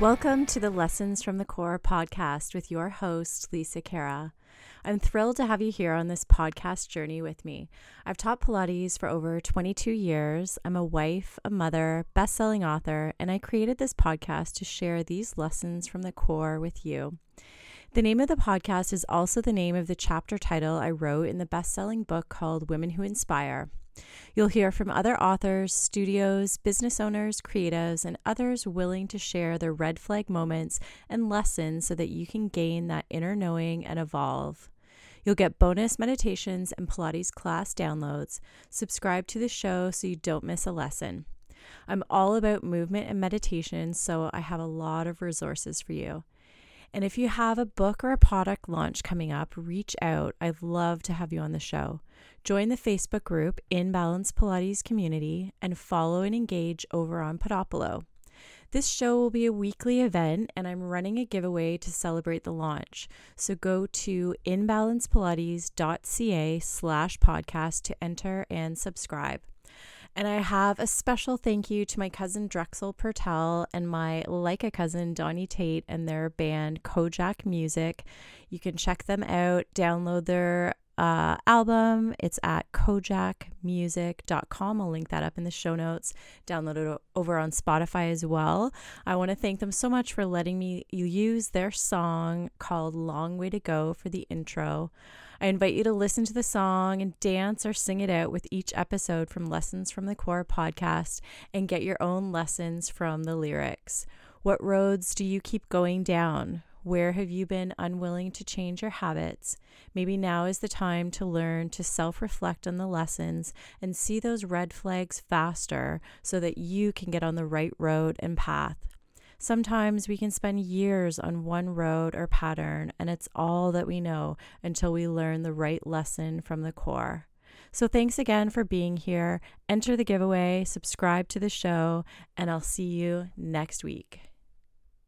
Welcome to the Lessons from the Core podcast with your host, Lisa Khera. I'm thrilled to have you here on this podcast journey with me. I've taught Pilates for over 22 years. I'm a wife, a mother, best selling author, and I created this podcast to share these lessons from the core with you. The name of the podcast is also the name of the chapter title I wrote in the best selling book called Women Who Inspire. You'll hear from other authors, studios, business owners, creatives, and others willing to share their red flag moments and lessons so that you can gain that inner knowing and evolve. You'll get bonus meditations and Pilates class downloads. Subscribe to the show so you don't miss a lesson. I'm all about movement and meditation, so I have a lot of resources for you. And if you have a book or a product launch coming up, reach out. I'd love to have you on the show. Join the Facebook group In Balance Pilates Community and follow and engage over on Podopolo. This show will be a weekly event and I'm running a giveaway to celebrate the launch. So go to inbalancepilates.ca slash podcast to enter and subscribe. And I have a special thank you to my cousin Drexel Purtelle and my like a cousin Donny Tait and their band Kojak Music. You can check them out, download their uh, album. It's at kojakmusic.com. I'll link that up in the show notes. Download it over on Spotify as well. I want to thank them so much for letting me use their song called Long Way to Go for the intro. I invite you to listen to the song and dance or sing it out with each episode from Lessons from the Core podcast and get your own lessons from the lyrics. What roads do you keep going down? Where have you been unwilling to change your habits? Maybe now is the time to learn to self reflect on the lessons and see those red flags faster so that you can get on the right road and path. Sometimes we can spend years on one road or pattern, and it's all that we know until we learn the right lesson from the core. So, thanks again for being here. Enter the giveaway, subscribe to the show, and I'll see you next week.